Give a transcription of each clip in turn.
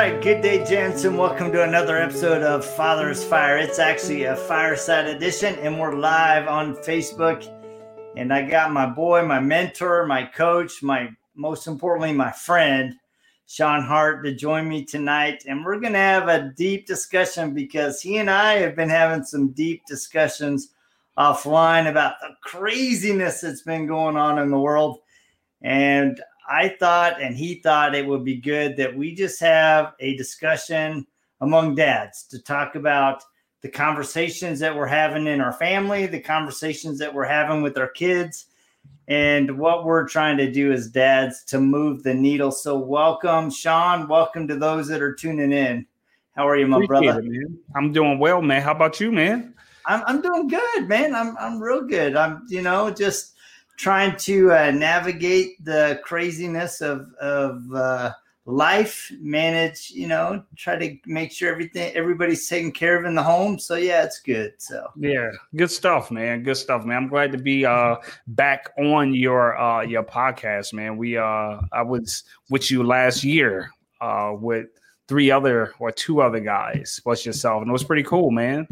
right, good day, gents, and welcome to another episode of Father's Fire. It's actually a fireside edition, and we're live on Facebook. And I got my boy, my mentor, my coach, my most importantly, my friend, Sean Hart, to join me tonight. And we're going to have a deep discussion because he and I have been having some deep discussions offline about the craziness that's been going on in the world. And I thought and he thought it would be good that we just have a discussion among dads to talk about the conversations that we're having in our family, the conversations that we're having with our kids, and what we're trying to do as dads to move the needle. So, welcome, Sean. Welcome to those that are tuning in. How are you, my Appreciate brother? It, I'm doing well, man. How about you, man? I'm, I'm doing good, man. I'm I'm real good. I'm you know just trying to uh, navigate the craziness of of uh, life, manage, you know, try to make sure everything everybody's taken care of in the home. So yeah, it's good. So yeah, good stuff, man. Good stuff, man. I'm glad to be uh back on your uh your podcast, man. We uh I was with you last year uh with three other or two other guys plus yourself, and it was pretty cool, man.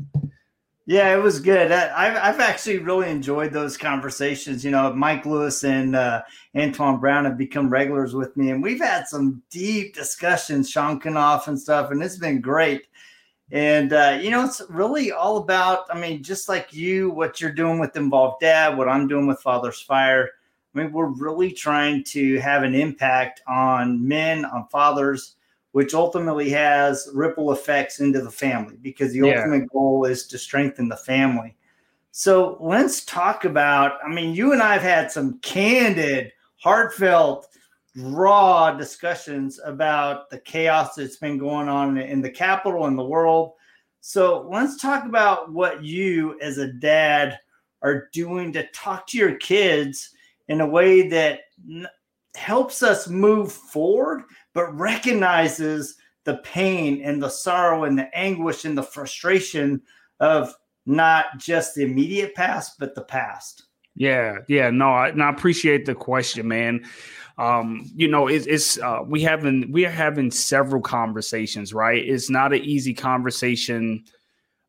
Yeah, it was good. I've I've actually really enjoyed those conversations. You know, Mike Lewis and uh, Antoine Brown have become regulars with me, and we've had some deep discussions, Sean and stuff, and it's been great. And uh, you know, it's really all about. I mean, just like you, what you're doing with Involved Dad, what I'm doing with Father's Fire. I mean, we're really trying to have an impact on men, on fathers which ultimately has ripple effects into the family because the yeah. ultimate goal is to strengthen the family. So let's talk about. I mean, you and I have had some candid, heartfelt, raw discussions about the chaos that's been going on in the capital and the world. So let's talk about what you, as a dad, are doing to talk to your kids in a way that helps us move forward, but recognizes the pain and the sorrow and the anguish and the frustration of not just the immediate past, but the past. Yeah, yeah, no, I, I appreciate the question, man. Um, you know, it, it's uh, we having we are having several conversations, right? It's not an easy conversation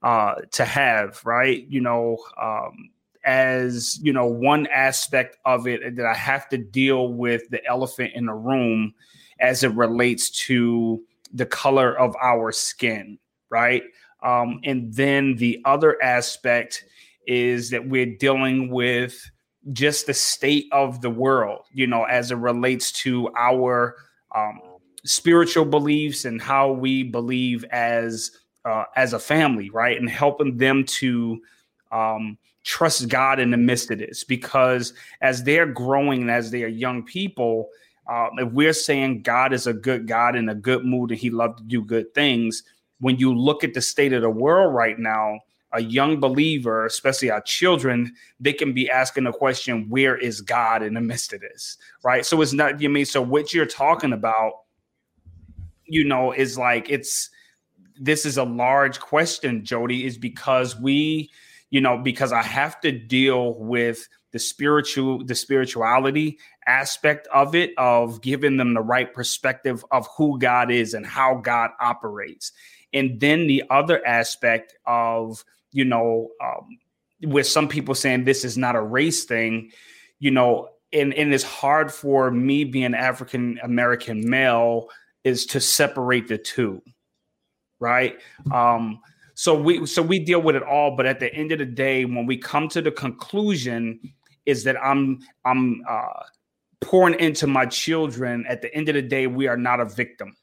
uh, to have, right? You know, um, as you know one aspect of it that I have to deal with the elephant in the room as it relates to the color of our skin, right? Um, and then the other aspect is that we're dealing with just the state of the world, you know, as it relates to our um, spiritual beliefs and how we believe as uh, as a family, right? And helping them to um, trust God in the midst of this because as they're growing and as they are young people, um, if we're saying God is a good God in a good mood and he loves to do good things, when you look at the state of the world right now, a young believer, especially our children, they can be asking the question, where is God in the midst of this? Right. So it's not, you mean, so what you're talking about, you know, is like, it's, this is a large question, Jody, is because we, you know, because I have to deal with the spiritual, the spirituality aspect of it, of giving them the right perspective of who God is and how God operates. And then the other aspect of, you know, um, with some people saying this is not a race thing, you know, and, and it's hard for me being African American male is to separate the two, right? Um, so we so we deal with it all, but at the end of the day, when we come to the conclusion, is that I'm I'm uh, pouring into my children. At the end of the day, we are not a victim.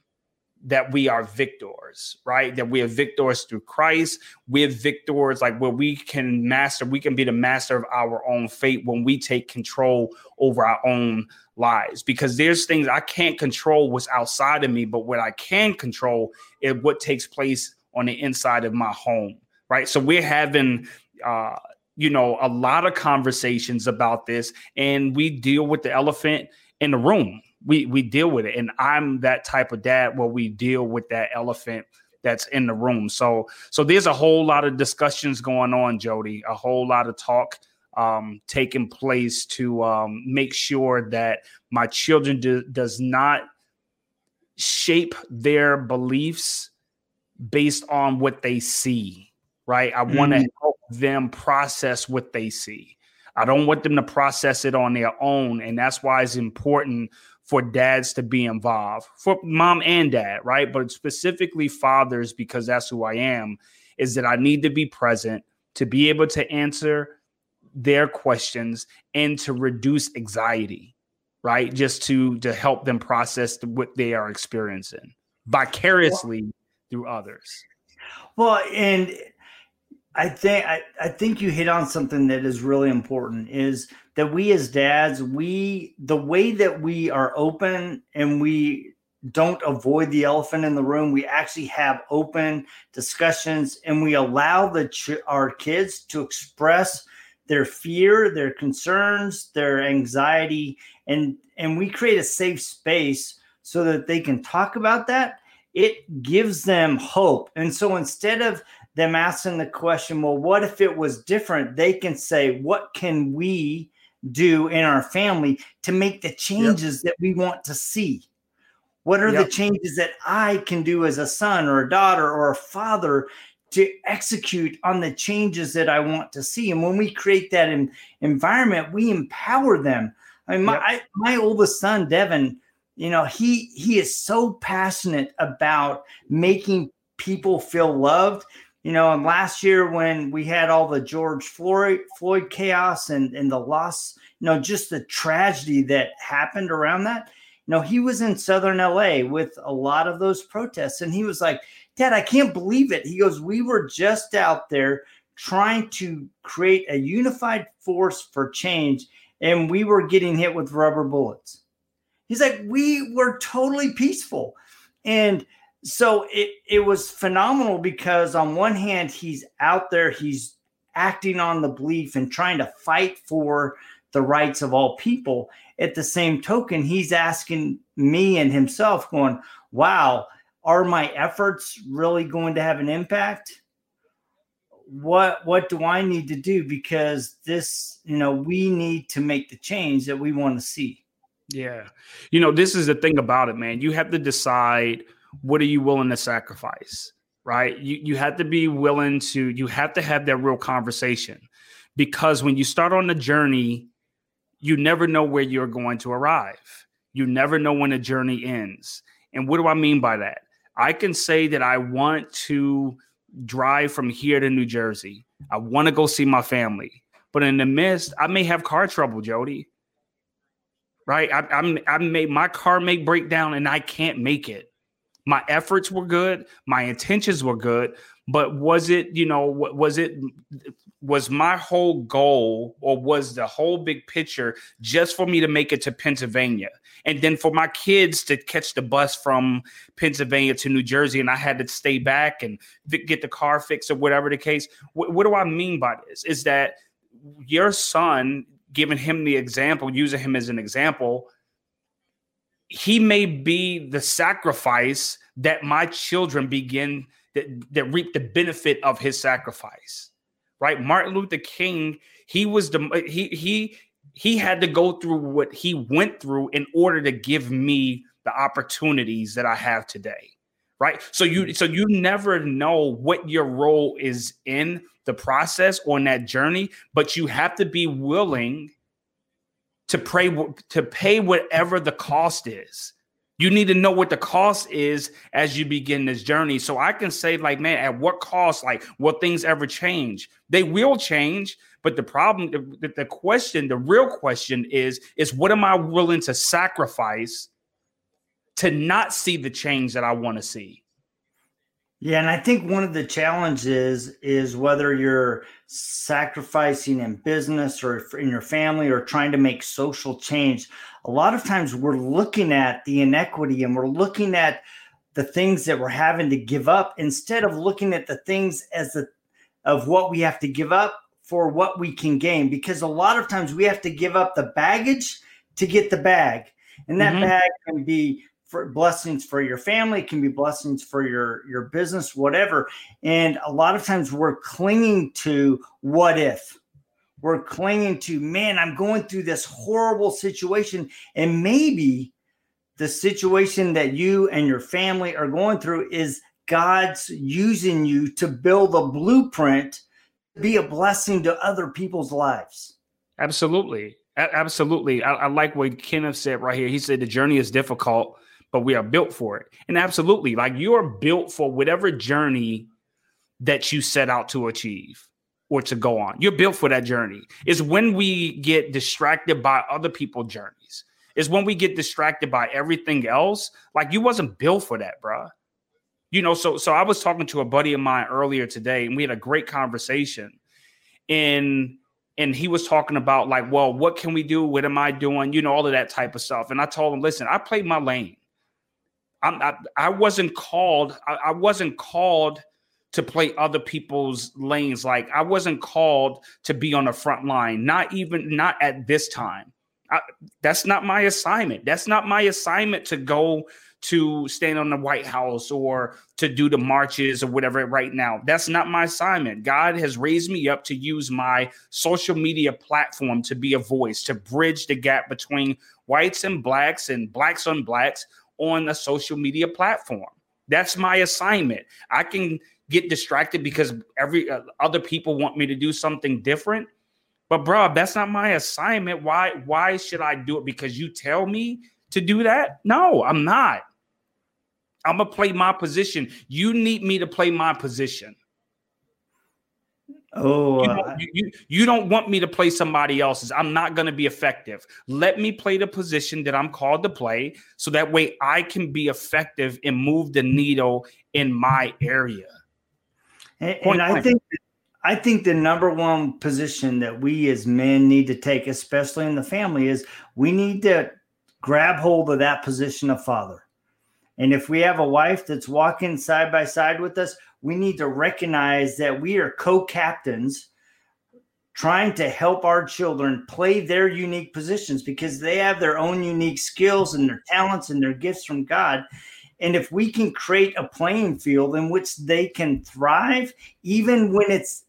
That we are victors, right? That we are victors through Christ. We're victors, like where we can master, we can be the master of our own fate when we take control over our own lives. Because there's things I can't control what's outside of me, but what I can control is what takes place on the inside of my home, right? So we're having, uh, you know, a lot of conversations about this, and we deal with the elephant in the room. We we deal with it, and I'm that type of dad where we deal with that elephant that's in the room. So so there's a whole lot of discussions going on, Jody. A whole lot of talk um, taking place to um, make sure that my children do, does not shape their beliefs based on what they see, right? I want to mm-hmm. help them process what they see. I don't want them to process it on their own. And that's why it's important for dads to be involved, for mom and dad, right? But specifically fathers, because that's who I am, is that I need to be present to be able to answer their questions and to reduce anxiety, right? Just to to help them process what they are experiencing vicariously through others. Well, and I think I, I think you hit on something that is really important is that we as dads, we the way that we are open and we don't avoid the elephant in the room. We actually have open discussions and we allow the ch- our kids to express their fear, their concerns, their anxiety, and and we create a safe space so that they can talk about that. It gives them hope. And so instead of them asking the question, well, what if it was different? They can say, what can we do in our family to make the changes yep. that we want to see? What are yep. the changes that I can do as a son or a daughter or a father to execute on the changes that I want to see? And when we create that environment, we empower them. I mean, my, yep. I, my oldest son, Devin, you know, he he is so passionate about making people feel loved you know, and last year when we had all the George Floyd Floyd chaos and and the loss, you know, just the tragedy that happened around that. You know, he was in Southern LA with a lot of those protests, and he was like, "Dad, I can't believe it." He goes, "We were just out there trying to create a unified force for change, and we were getting hit with rubber bullets." He's like, "We were totally peaceful," and so it it was phenomenal because on one hand he's out there he's acting on the belief and trying to fight for the rights of all people. At the same token he's asking me and himself going wow are my efforts really going to have an impact? What what do i need to do? Because this you know we need to make the change that we want to see yeah you know this is the thing about it man you have to decide what are you willing to sacrifice? Right? You you have to be willing to you have to have that real conversation because when you start on the journey, you never know where you're going to arrive. You never know when the journey ends. And what do I mean by that? I can say that I want to drive from here to New Jersey. I want to go see my family. But in the midst, I may have car trouble, Jody. Right? I, I'm I may my car may break down and I can't make it. My efforts were good. My intentions were good. But was it you know was it was my whole goal or was the whole big picture just for me to make it to pennsylvania? And then for my kids to catch the bus from pennsylvania to new jersey and i had to stay back and get the car fixed or whatever the case what do i mean by this? Is that your son giving him the example using him as an example he may be the sacrifice that my children begin that, that reap the benefit of his sacrifice right? Martin luther king he was the he he he had to go through what he went through in order to give me the opportunities that i have today right so you so you never know what your role is in the process on that journey but you have to be willing to pray to pay whatever the cost is. You need to know what the cost is as you begin this journey. So I can say, like, man, at what cost? Like, will things ever change? They will change. But the problem, the, the question, the real question is, is what am I willing to sacrifice to not see the change that I want to see? Yeah, and I think one of the challenges is whether you're sacrificing in business or in your family or trying to make social change. A lot of times we're looking at the inequity and we're looking at the things that we're having to give up instead of looking at the things as the of what we have to give up for what we can gain because a lot of times we have to give up the baggage to get the bag and that mm-hmm. bag can be for blessings for your family it can be blessings for your your business whatever and a lot of times we're clinging to what if we're clinging to man i'm going through this horrible situation and maybe the situation that you and your family are going through is God's using you to build a blueprint, to be a blessing to other people's lives. Absolutely. Absolutely. I, I like what Kenneth said right here. He said the journey is difficult, but we are built for it. And absolutely, like you are built for whatever journey that you set out to achieve or to go on. You're built for that journey. It's when we get distracted by other people's journeys. It's when we get distracted by everything else. Like you wasn't built for that, bro. You know, so so I was talking to a buddy of mine earlier today, and we had a great conversation. And and he was talking about like, well, what can we do? What am I doing? You know, all of that type of stuff. And I told him, listen, I played my lane. I'm, I, I wasn't called. I, I wasn't called to play other people's lanes. Like I wasn't called to be on the front line. Not even not at this time. I, that's not my assignment. That's not my assignment to go to stand on the White House or to do the marches or whatever right now. That's not my assignment. God has raised me up to use my social media platform to be a voice, to bridge the gap between whites and blacks and blacks on blacks on a social media platform. That's my assignment. I can get distracted because every uh, other people want me to do something different. But bro, that's not my assignment. Why why should I do it because you tell me to do that? No, I'm not. I'm gonna play my position. You need me to play my position. Oh, you, uh, you, you, you, don't want me to play somebody else's. I'm not going to be effective. Let me play the position that I'm called to play so that way I can be effective and move the needle in my area. And, and I think I think the number one position that we as men need to take, especially in the family, is we need to grab hold of that position of father. And if we have a wife that's walking side by side with us, we need to recognize that we are co captains trying to help our children play their unique positions because they have their own unique skills and their talents and their gifts from God. And if we can create a playing field in which they can thrive, even when it's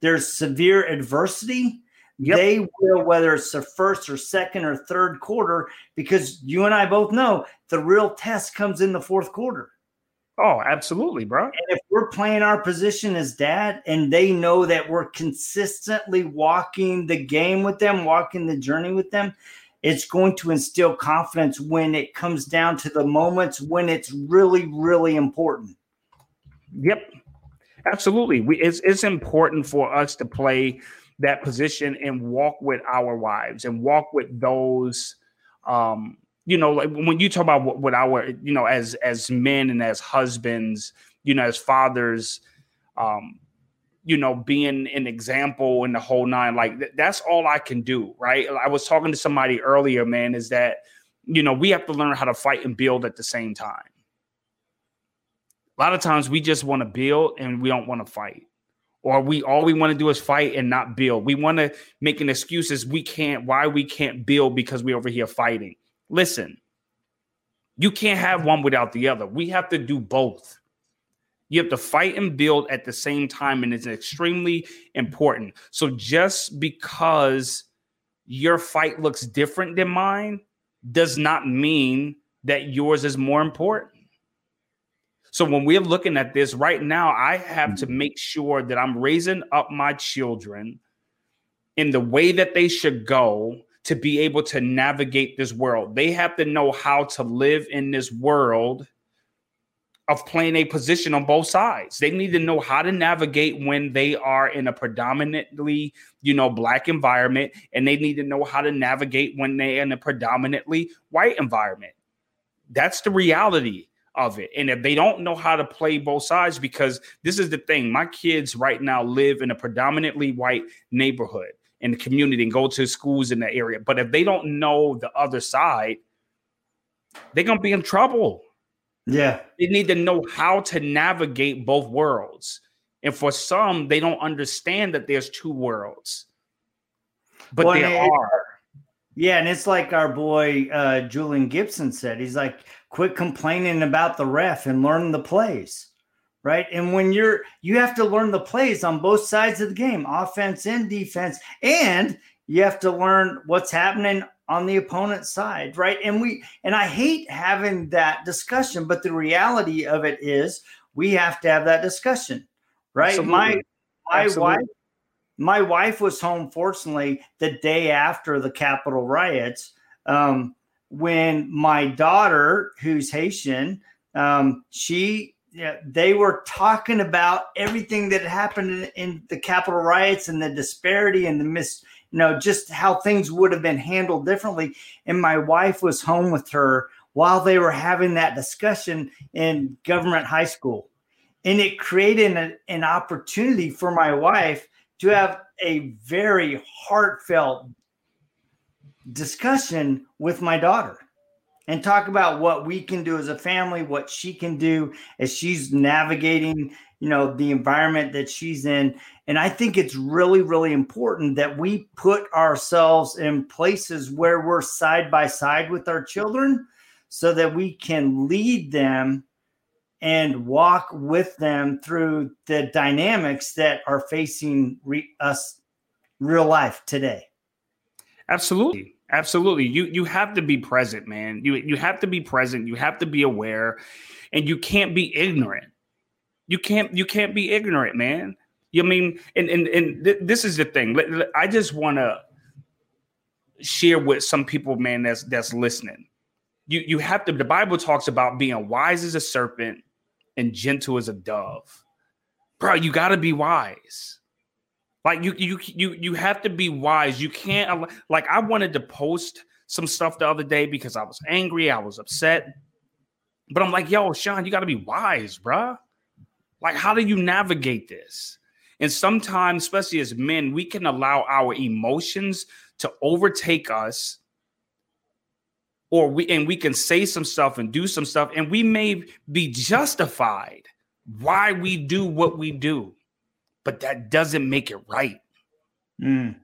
there's severe adversity, Yep. They will, whether it's the first or second or third quarter, because you and I both know the real test comes in the fourth quarter. Oh, absolutely, bro. And if we're playing our position as dad and they know that we're consistently walking the game with them, walking the journey with them, it's going to instill confidence when it comes down to the moments when it's really, really important. Yep. Absolutely. We, it's, it's important for us to play that position and walk with our wives and walk with those um you know like when you talk about what, what our you know as as men and as husbands you know as fathers um you know being an example in the whole nine like th- that's all i can do right i was talking to somebody earlier man is that you know we have to learn how to fight and build at the same time a lot of times we just want to build and we don't want to fight or we all we want to do is fight and not build. We want to make an excuse excuses we can't why we can't build because we're over here fighting. Listen, you can't have one without the other. We have to do both. You have to fight and build at the same time, and it's extremely important. So just because your fight looks different than mine does not mean that yours is more important. So when we're looking at this right now, I have to mm-hmm. make sure that I'm raising up my children in the way that they should go to be able to navigate this world. They have to know how to live in this world of playing a position on both sides. They need to know how to navigate when they are in a predominantly, you know, black environment and they need to know how to navigate when they're in a predominantly white environment. That's the reality of it. And if they don't know how to play both sides, because this is the thing, my kids right now live in a predominantly white neighborhood in the community and go to schools in the area. But if they don't know the other side, they're gonna be in trouble. Yeah. They need to know how to navigate both worlds. And for some, they don't understand that there's two worlds. But well, there are. Yeah, and it's like our boy uh, Julian Gibson said. He's like, quit complaining about the ref and learn the plays right and when you're you have to learn the plays on both sides of the game offense and defense and you have to learn what's happening on the opponent's side, right? And we and I hate having that discussion, but the reality of it is we have to have that discussion, right? Absolutely. My my Absolutely. wife my wife was home fortunately the day after the Capitol riots um, when my daughter, who's Haitian, um, she yeah, they were talking about everything that happened in, in, the Capitol riots and the disparity and the mis, you know, just how things would have been handled differently. And my wife was home with her while they were having that discussion in government high school. And it created an, an opportunity for my wife to have a very heartfelt discussion with my daughter and talk about what we can do as a family, what she can do as she's navigating, you know, the environment that she's in. And I think it's really, really important that we put ourselves in places where we're side by side with our children so that we can lead them and walk with them through the dynamics that are facing re- us real life today. Absolutely. Absolutely. You you have to be present, man. You you have to be present. You have to be aware and you can't be ignorant. You can't you can't be ignorant, man. You mean and and and th- this is the thing. I just want to share with some people, man, that's that's listening. You you have to the Bible talks about being wise as a serpent and gentle as a dove. Bro, you got to be wise. Like you you you you have to be wise. You can't like I wanted to post some stuff the other day because I was angry, I was upset. But I'm like, yo, Sean, you got to be wise, bruh. Like, how do you navigate this? And sometimes, especially as men, we can allow our emotions to overtake us, or we and we can say some stuff and do some stuff, and we may be justified why we do what we do but that doesn't make it right. Mm.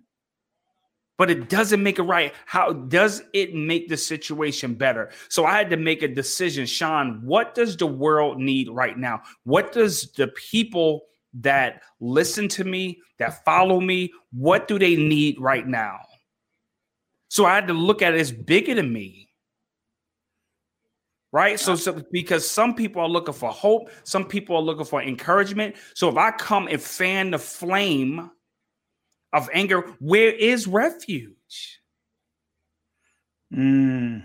But it doesn't make it right. How does it make the situation better? So I had to make a decision, Sean. What does the world need right now? What does the people that listen to me, that follow me, what do they need right now? So I had to look at it as bigger than me right? So, so, because some people are looking for hope, some people are looking for encouragement. So if I come and fan the flame of anger, where is refuge? Mm,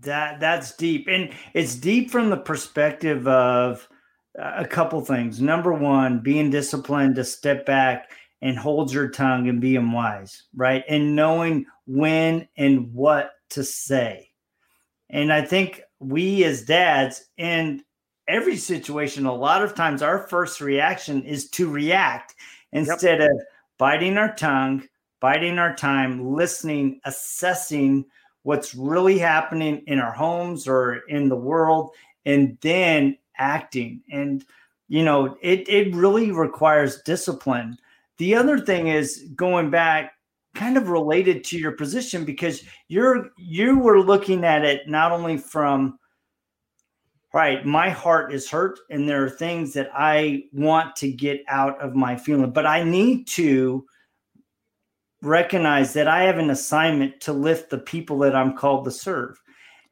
that that's deep, and it's deep from the perspective of a couple things. Number one, being disciplined to step back and hold your tongue and being wise, right? And knowing when and what to say. And I think we as dads in every situation, a lot of times our first reaction is to react instead yep. of biting our tongue, biting our time, listening, assessing what's really happening in our homes or in the world, and then acting. And, you know, it, it really requires discipline. The other thing is going back kind of related to your position because you're you were looking at it not only from right my heart is hurt and there are things that i want to get out of my feeling but i need to recognize that i have an assignment to lift the people that i'm called to serve.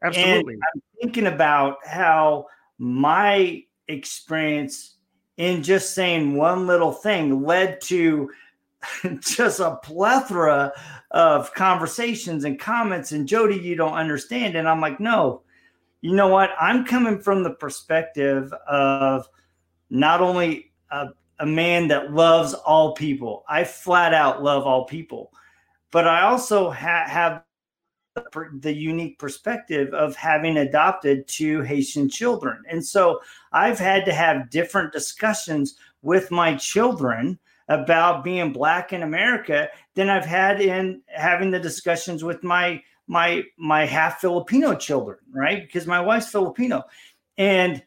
Absolutely. And i'm thinking about how my experience in just saying one little thing led to just a plethora of conversations and comments and Jody, you don't understand. And I'm like, no, you know what? I'm coming from the perspective of not only a, a man that loves all people, I flat out love all people, but I also ha- have the unique perspective of having adopted two Haitian children. And so I've had to have different discussions with my children about being black in America than I've had in having the discussions with my my my half Filipino children, right? Because my wife's Filipino. And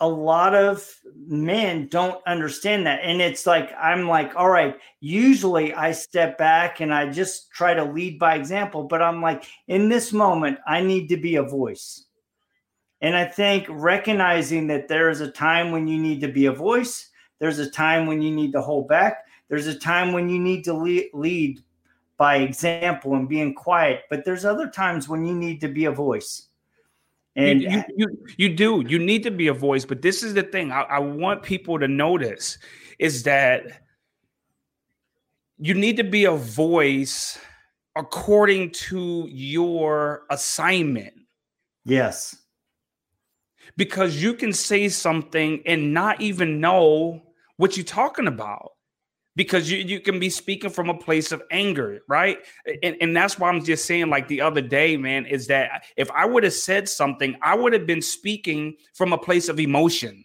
a lot of men don't understand that. And it's like, I'm like, all right, usually I step back and I just try to lead by example, but I'm like, in this moment, I need to be a voice. And I think recognizing that there is a time when you need to be a voice there's a time when you need to hold back. There's a time when you need to lead, by example and being quiet, but there's other times when you need to be a voice. And you, you, you, you do. You need to be a voice, but this is the thing. I, I want people to notice is that you need to be a voice according to your assignment. Yes. Because you can say something and not even know what you're talking about because you, you can be speaking from a place of anger, right? And, and that's why I'm just saying, like the other day, man, is that if I would have said something, I would have been speaking from a place of emotion.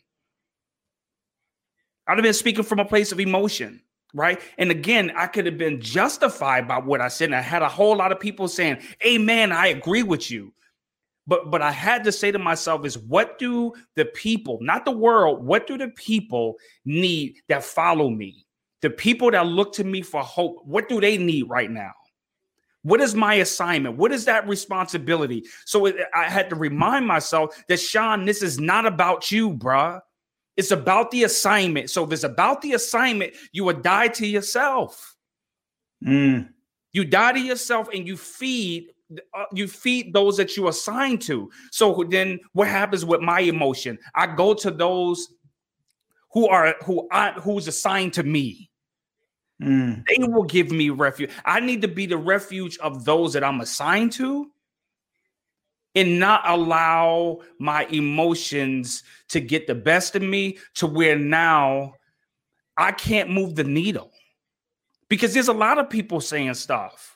I'd have been speaking from a place of emotion, right? And again, I could have been justified by what I said. And I had a whole lot of people saying, Amen, I agree with you. But but I had to say to myself is what do the people, not the world, what do the people need that follow me? The people that look to me for hope, what do they need right now? What is my assignment? What is that responsibility? So I had to remind myself that Sean, this is not about you, bruh. It's about the assignment. So if it's about the assignment, you would die to yourself. Mm. You die to yourself and you feed you feed those that you assign to. So then what happens with my emotion? I go to those who are who I who's assigned to me. Mm. They will give me refuge. I need to be the refuge of those that I'm assigned to and not allow my emotions to get the best of me to where now I can't move the needle. Because there's a lot of people saying stuff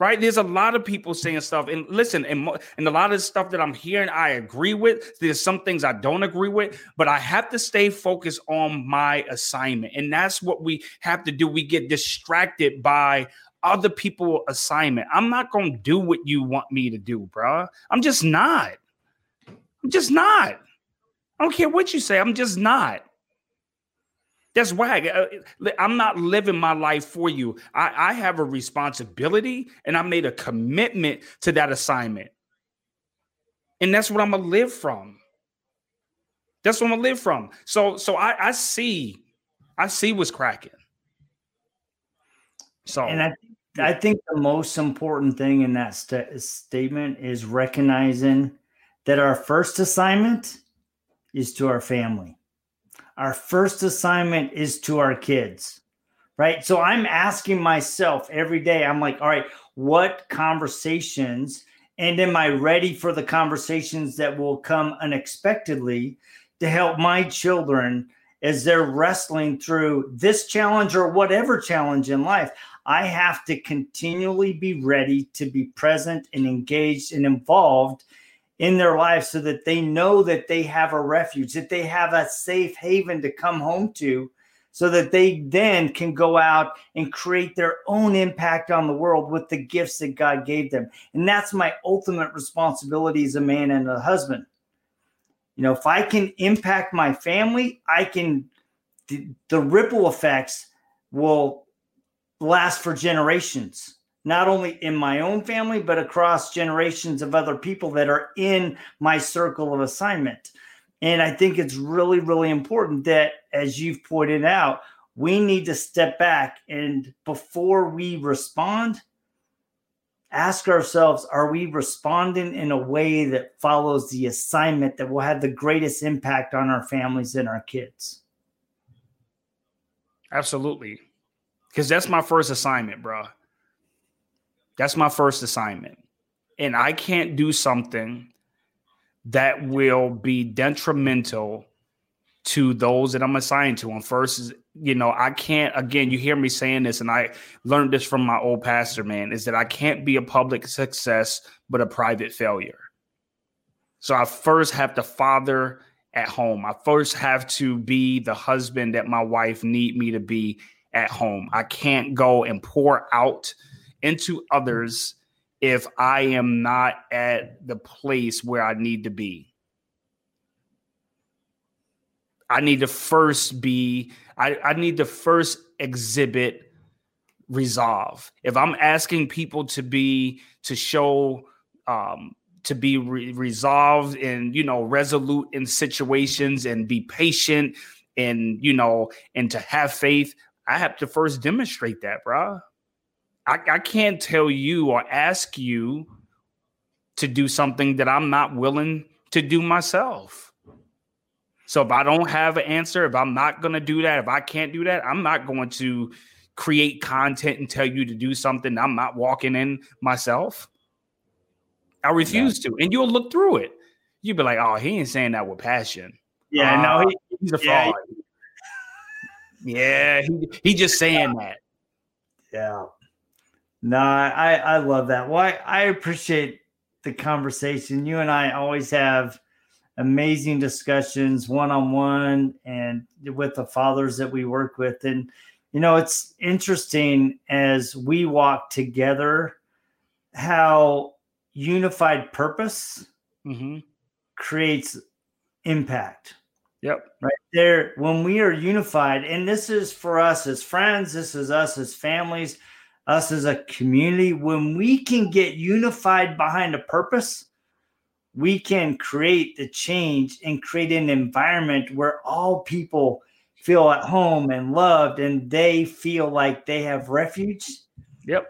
right? There's a lot of people saying stuff, and listen, and, and a lot of stuff that I'm hearing, I agree with. There's some things I don't agree with, but I have to stay focused on my assignment, and that's what we have to do. We get distracted by other people assignment. I'm not to do what you want me to do, bro. I'm just not. I'm just not. I don't care what you say. I'm just not. That's why uh, I'm not living my life for you. I, I have a responsibility and I made a commitment to that assignment. And that's what I'm gonna live from. That's what I'm gonna live from. So so I, I see, I see what's cracking. So and I I think the most important thing in that st- statement is recognizing that our first assignment is to our family our first assignment is to our kids, right? So I'm asking myself every day, I'm like, all right, what conversations and am I ready for the conversations that will come unexpectedly to help my children as they're wrestling through this challenge or whatever challenge in life? I have to continually be ready to be present and engaged and involved in their lives so that they know that they have a refuge, that they have a safe haven to come home to, so that they then can go out and create their own impact on the world with the gifts that God gave them. And that's my ultimate responsibility as a man and a husband. You know, if I can impact my family, I can, the, the ripple effects will last for generations not only in my own family, but across generations of other people that are in my circle of assignment. And I think it's really, really important that, as you've pointed out, we need to step back and before we respond, ask ourselves are we responding in a way that follows the assignment that will have the greatest impact on our families and our kids? Absolutely. Because that's my first assignment, bro. That's my first assignment. And I can't do something that will be detrimental to those that I'm assigned to. And first you know, I can't, again, you hear me saying this, and I learned this from my old pastor, man, is that I can't be a public success, but a private failure. So I first have to father at home. I first have to be the husband that my wife need me to be at home. I can't go and pour out into others if I am not at the place where I need to be. I need to first be, I, I need to first exhibit resolve. If I'm asking people to be, to show, um, to be re- resolved and, you know, resolute in situations and be patient and, you know, and to have faith, I have to first demonstrate that, bro. I, I can't tell you or ask you to do something that I'm not willing to do myself. So if I don't have an answer, if I'm not going to do that, if I can't do that, I'm not going to create content and tell you to do something I'm not walking in myself. I refuse yeah. to. And you'll look through it. You'll be like, oh, he ain't saying that with passion. Yeah, uh, no, he, he's a fraud. Yeah, yeah he, he just saying that. Yeah. No, I, I love that. Well, I, I appreciate the conversation. You and I always have amazing discussions one on one and with the fathers that we work with. And, you know, it's interesting as we walk together how unified purpose mm-hmm. creates impact. Yep. Right there, when we are unified, and this is for us as friends, this is us as families, us as a community, when we can get unified behind a purpose, we can create the change and create an environment where all people feel at home and loved and they feel like they have refuge yep.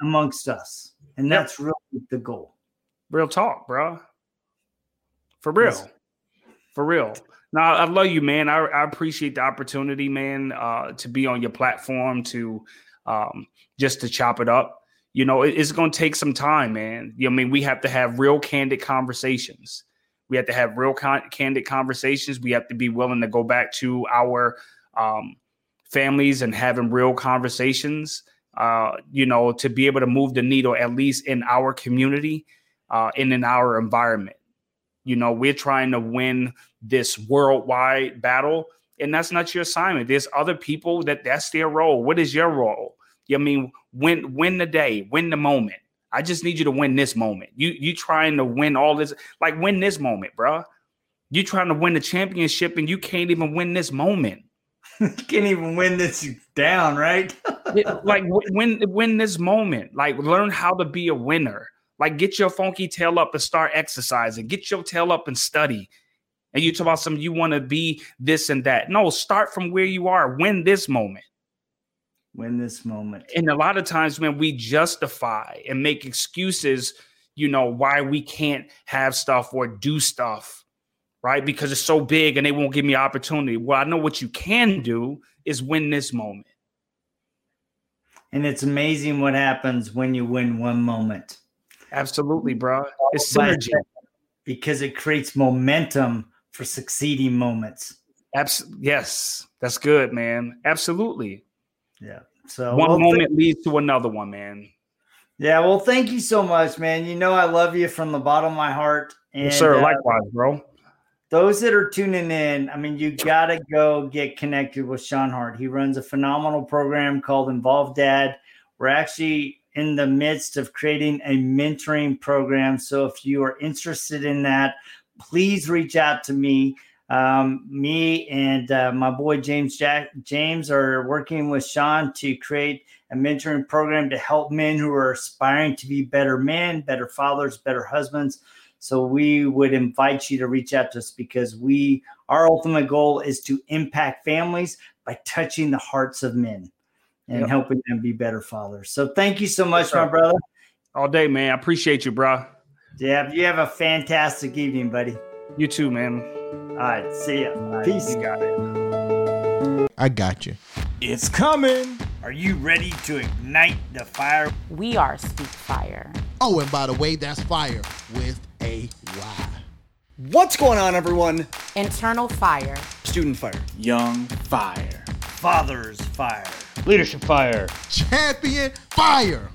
amongst us. And yep. that's really the goal. Real talk bro for real. Yes. for real. Now i love you man. I, I appreciate the opportunity man uh, to be on your platform to um, just to chop it up you know, it, it's going to take some time, man. You know, I mean, we have to have real candid conversations. We have to have real con- candid conversations. We have to be willing to go back to our um, families and having real conversations. Uh, you know, to be able to move the needle at least in our community uh, and in our environment. You know, we're trying to win this worldwide battle, and that's not your assignment. There's other people that that's their role. What is your role? I mean, win win the day, win the moment. I just need you to win this moment. You you trying to win all this, like win this moment, bro. You trying to win the championship and you can't even win this moment. you can't even win this down, right? like win win this moment. Like learn how to be a winner. Like get your funky tail up and start exercising. Get your tail up and study. And you talk about some you want to be this and that. No, start from where you are. Win this moment win this moment. And a lot of times when we justify and make excuses, you know, why we can't have stuff or do stuff, right? Because it's so big and they won't give me opportunity. Well, I know what you can do is win this moment. And it's amazing what happens when you win one moment. Absolutely, bro. It's synergy. Because it creates momentum for succeeding moments. Abs- yes, that's good, man. Absolutely. Yeah. So one well, moment th- leads to another one, man. Yeah. Well, thank you so much, man. You know I love you from the bottom of my heart. And, yes, sir. Uh, Likewise, bro. Those that are tuning in, I mean, you got to go get connected with Sean Hart. He runs a phenomenal program called Involved Dad. We're actually in the midst of creating a mentoring program. So if you are interested in that, please reach out to me. Um, me and uh, my boy James Jack James are working with Sean to create a mentoring program to help men who are aspiring to be better men, better fathers, better husbands. So we would invite you to reach out to us because we our ultimate goal is to impact families by touching the hearts of men and yep. helping them be better fathers. So thank you so much, my brother. All day, man. I appreciate you, bro. Yeah, you have a fantastic evening, buddy. You too, man. All right, see ya. Right, Peace. You got it. I got you. It's coming. Are you ready to ignite the fire? We are Speak Fire. Oh, and by the way, that's fire with a Y. What's going on, everyone? Internal fire. Student fire. Young fire. Fathers fire. Leadership fire. Champion fire.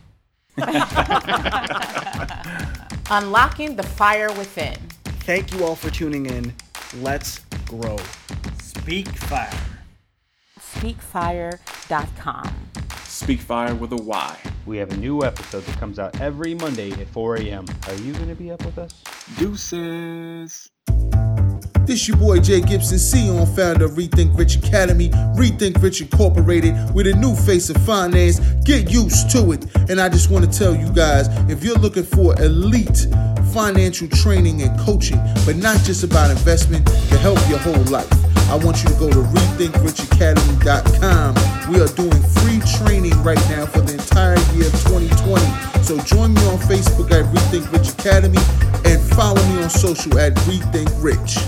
Unlocking the fire within. Thank you all for tuning in. Let's grow. Speak Fire. Speakfire.com. Speak Fire with a Y. We have a new episode that comes out every Monday at 4 a.m. Are you going to be up with us? Deuces. This is your boy Jay Gibson, CEO and founder of Rethink Rich Academy, Rethink Rich Incorporated, with a new face of finance. Get used to it. And I just want to tell you guys if you're looking for elite financial training and coaching, but not just about investment, to help your whole life I want you to go to rethinkrichacademy.com. We are doing free training right now for the entire year of 2020. So join me on Facebook at Rethink Rich Academy and follow me on social at Rethink Rich.